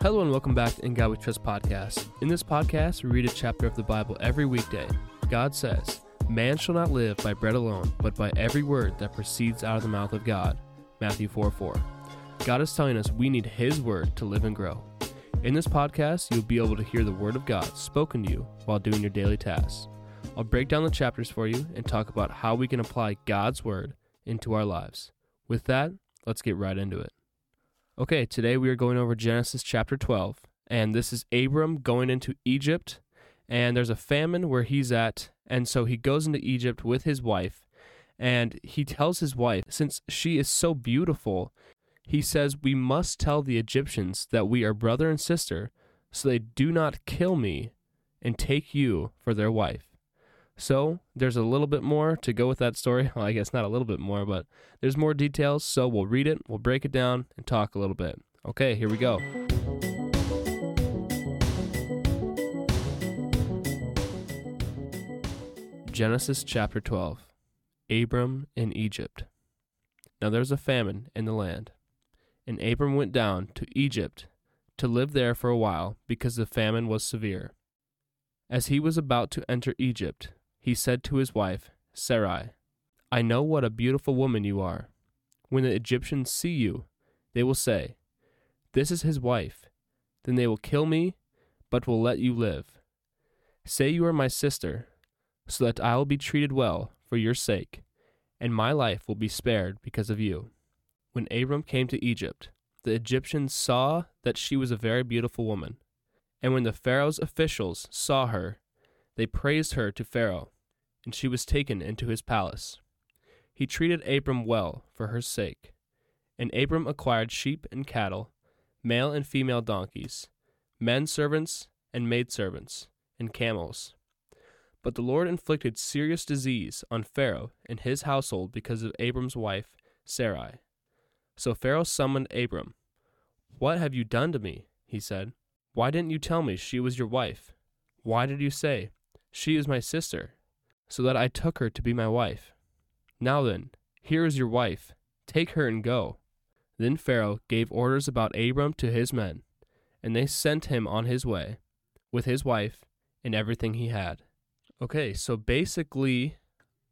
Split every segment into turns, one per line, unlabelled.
Hello and welcome back to In God We Trust podcast. In this podcast, we read a chapter of the Bible every weekday. God says, Man shall not live by bread alone, but by every word that proceeds out of the mouth of God. Matthew 4 4. God is telling us we need His word to live and grow. In this podcast, you'll be able to hear the word of God spoken to you while doing your daily tasks. I'll break down the chapters for you and talk about how we can apply God's word into our lives. With that, let's get right into it. Okay, today we are going over Genesis chapter 12, and this is Abram going into Egypt, and there's a famine where he's at, and so he goes into Egypt with his wife, and he tells his wife, since she is so beautiful, he says, We must tell the Egyptians that we are brother and sister, so they do not kill me and take you for their wife. So there's a little bit more to go with that story. Well, I guess not a little bit more, but there's more details. So we'll read it, we'll break it down, and talk a little bit. Okay, here we go. Genesis chapter 12 Abram in Egypt. Now there was a famine in the land, and Abram went down to Egypt to live there for a while because the famine was severe. As he was about to enter Egypt, he said to his wife, Sarai, I know what a beautiful woman you are. When the Egyptians see you, they will say, This is his wife. Then they will kill me, but will let you live. Say you are my sister, so that I will be treated well for your sake, and my life will be spared because of you. When Abram came to Egypt, the Egyptians saw that she was a very beautiful woman. And when the Pharaoh's officials saw her, they praised her to Pharaoh and she was taken into his palace. He treated Abram well for her sake. And Abram acquired sheep and cattle, male and female donkeys, men servants and maidservants, and camels. But the Lord inflicted serious disease on Pharaoh and his household because of Abram's wife, Sarai. So Pharaoh summoned Abram. What have you done to me? he said. Why didn't you tell me she was your wife? Why did you say, She is my sister? so that I took her to be my wife. Now then, here is your wife. Take her and go. Then Pharaoh gave orders about Abram to his men, and they sent him on his way, with his wife and everything he had. Okay, so basically,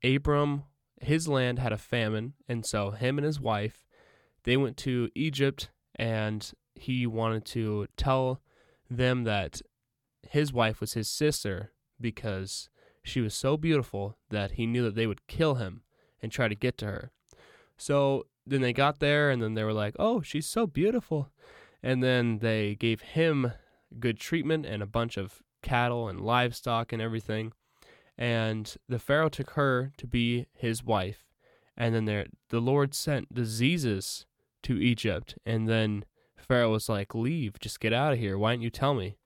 Abram, his land had a famine, and so him and his wife, they went to Egypt, and he wanted to tell them that his wife was his sister because she was so beautiful that he knew that they would kill him and try to get to her. So then they got there and then they were like, "Oh, she's so beautiful." And then they gave him good treatment and a bunch of cattle and livestock and everything. And the Pharaoh took her to be his wife. And then there, the Lord sent diseases to Egypt. And then Pharaoh was like, Leave, just get out of here. Why didn't you tell me?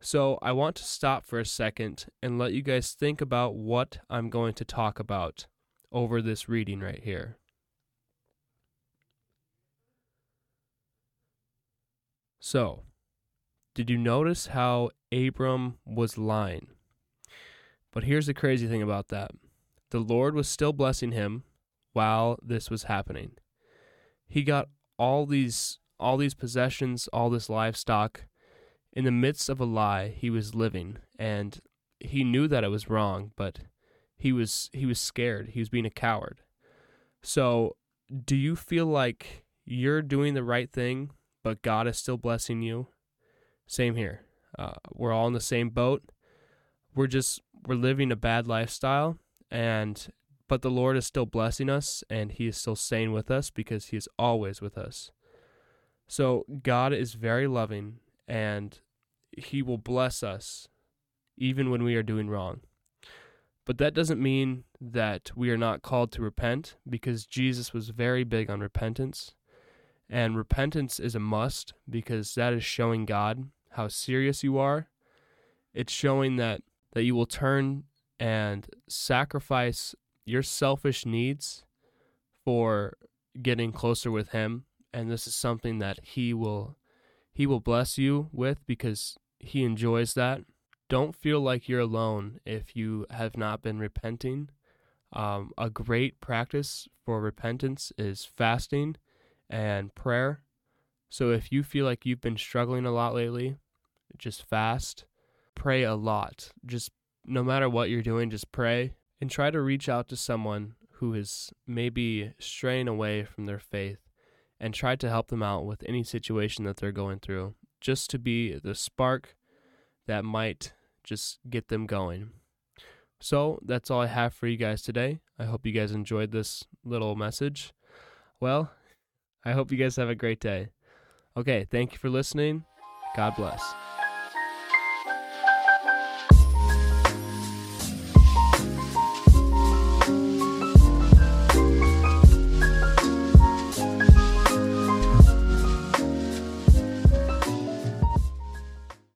So I want to stop for a second and let you guys think about what I'm going to talk about over this reading right here. So, did you notice how Abram was lying? But here's the crazy thing about that the Lord was still blessing him while this was happening. He got all these all these possessions, all this livestock, in the midst of a lie he was living and he knew that it was wrong but he was he was scared. He was being a coward. So do you feel like you're doing the right thing but god is still blessing you? Same here. Uh, we're all in the same boat. We're just we're living a bad lifestyle and but the lord is still blessing us and he is still staying with us because he is always with us. So god is very loving and he will bless us even when we are doing wrong. But that doesn't mean that we are not called to repent because Jesus was very big on repentance. And repentance is a must because that is showing God how serious you are. It's showing that, that you will turn and sacrifice your selfish needs for getting closer with Him. And this is something that He will He will bless you with because he enjoys that. Don't feel like you're alone if you have not been repenting. Um, a great practice for repentance is fasting and prayer. So if you feel like you've been struggling a lot lately, just fast, pray a lot. Just no matter what you're doing, just pray and try to reach out to someone who is maybe straying away from their faith and try to help them out with any situation that they're going through, just to be the spark that might just get them going. So that's all I have for you guys today. I hope you guys enjoyed this little message. Well, I hope you guys have a great day. Okay, thank you for listening. God bless.